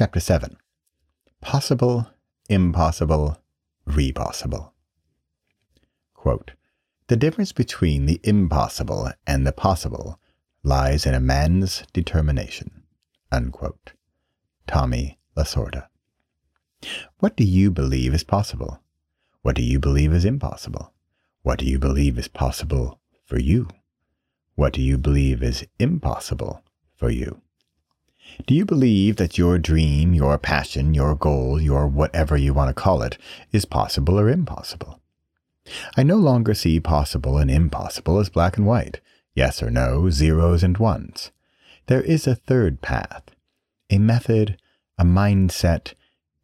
Chapter 7 Possible, Impossible, Repossible. Quote, the difference between the impossible and the possible lies in a man's determination. Unquote. Tommy Lasorda. What do you believe is possible? What do you believe is impossible? What do you believe is possible for you? What do you believe is impossible for you? Do you believe that your dream, your passion, your goal, your whatever you want to call it, is possible or impossible? I no longer see possible and impossible as black and white, yes or no, zeros and ones. There is a third path, a method, a mindset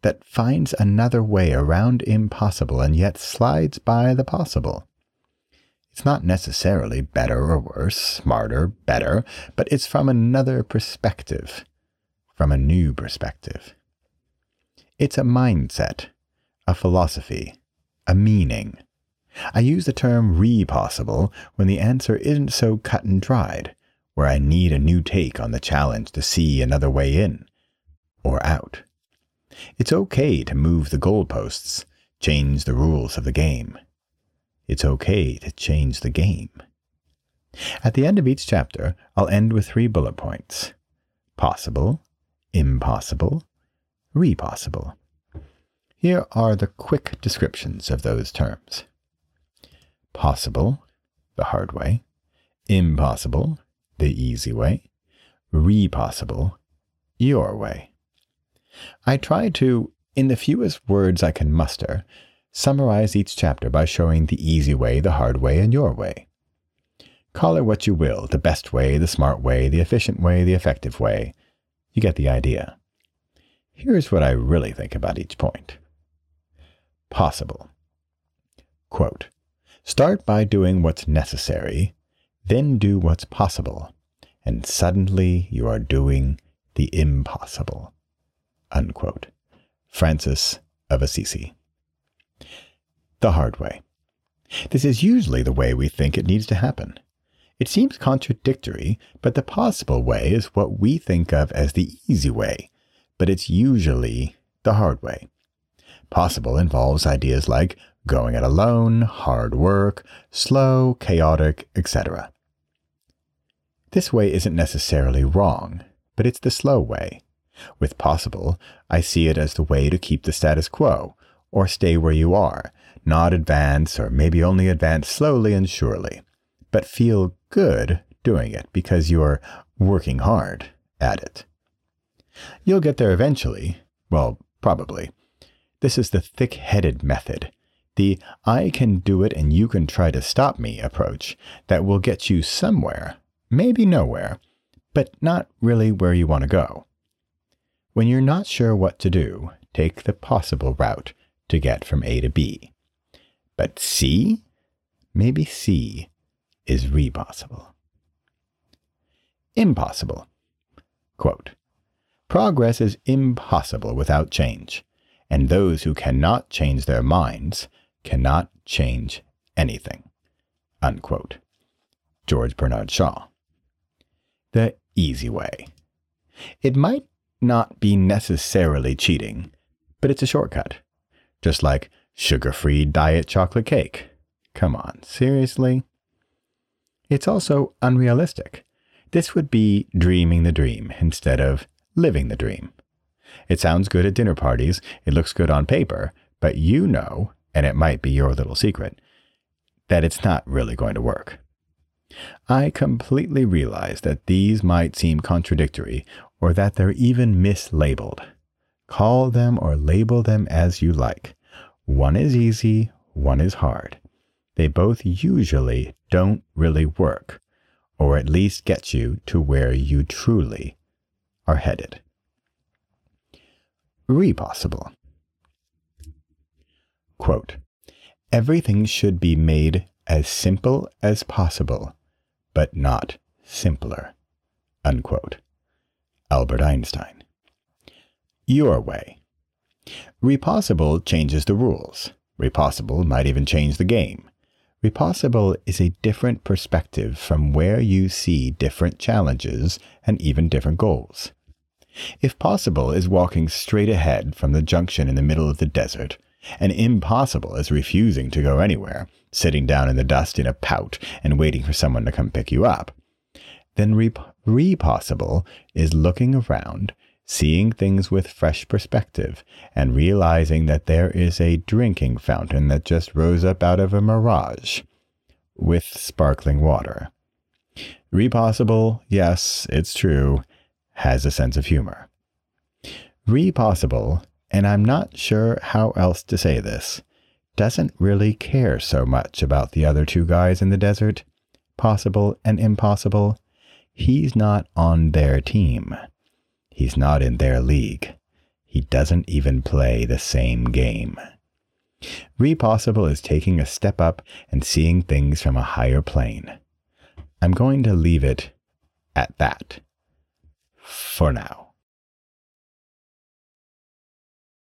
that finds another way around impossible and yet slides by the possible. It's not necessarily better or worse, smarter, better, but it's from another perspective, from a new perspective. It's a mindset, a philosophy, a meaning. I use the term repossible when the answer isn't so cut and dried, where I need a new take on the challenge to see another way in or out. It's okay to move the goalposts, change the rules of the game. It's okay to change the game. At the end of each chapter, I'll end with three bullet points possible, impossible, repossible. Here are the quick descriptions of those terms possible, the hard way, impossible, the easy way, repossible, your way. I try to, in the fewest words I can muster, summarize each chapter by showing the easy way, the hard way, and your way. Call it what you will the best way, the smart way, the efficient way, the effective way. You get the idea. Here's what I really think about each point. Possible. Quote, Start by doing what's necessary, then do what's possible, and suddenly you are doing the impossible. Unquote. Francis of Assisi. The hard way. This is usually the way we think it needs to happen. It seems contradictory, but the possible way is what we think of as the easy way, but it's usually the hard way. Possible involves ideas like going it alone, hard work, slow, chaotic, etc. This way isn't necessarily wrong, but it's the slow way. With possible, I see it as the way to keep the status quo, or stay where you are, not advance, or maybe only advance slowly and surely, but feel good doing it because you're working hard at it. You'll get there eventually, well, probably. This is the thick headed method, the I can do it and you can try to stop me approach that will get you somewhere, maybe nowhere, but not really where you want to go. When you're not sure what to do, take the possible route to get from A to B. But C? Maybe C is repossible. Impossible. Quote, Progress is impossible without change, and those who cannot change their minds cannot change anything. Unquote. George Bernard Shaw. The easy way. It might not be necessarily cheating, but it's a shortcut. Just like sugar free diet chocolate cake. Come on, seriously? It's also unrealistic. This would be dreaming the dream instead of living the dream. It sounds good at dinner parties, it looks good on paper, but you know and it might be your little secret, that it's not really going to work. I completely realize that these might seem contradictory or that they're even mislabeled. Call them or label them as you like. One is easy, one is hard. They both usually don't really work, or at least get you to where you truly are headed. Repossible. Quote, Everything should be made as simple as possible, but not simpler. Unquote. Albert Einstein. Your way. Repossible changes the rules. Repossible might even change the game. Repossible is a different perspective from where you see different challenges and even different goals. If possible is walking straight ahead from the junction in the middle of the desert, and impossible is refusing to go anywhere, sitting down in the dust in a pout and waiting for someone to come pick you up, then re- possible is looking around, seeing things with fresh perspective, and realizing that there is a drinking fountain that just rose up out of a mirage with sparkling water. Repossible, yes, it's true, has a sense of humor. Repossible, and I'm not sure how else to say this, doesn't really care so much about the other two guys in the desert, possible and impossible. He's not on their team. He's not in their league. He doesn't even play the same game. Repossible is taking a step up and seeing things from a higher plane. I'm going to leave it at that for now.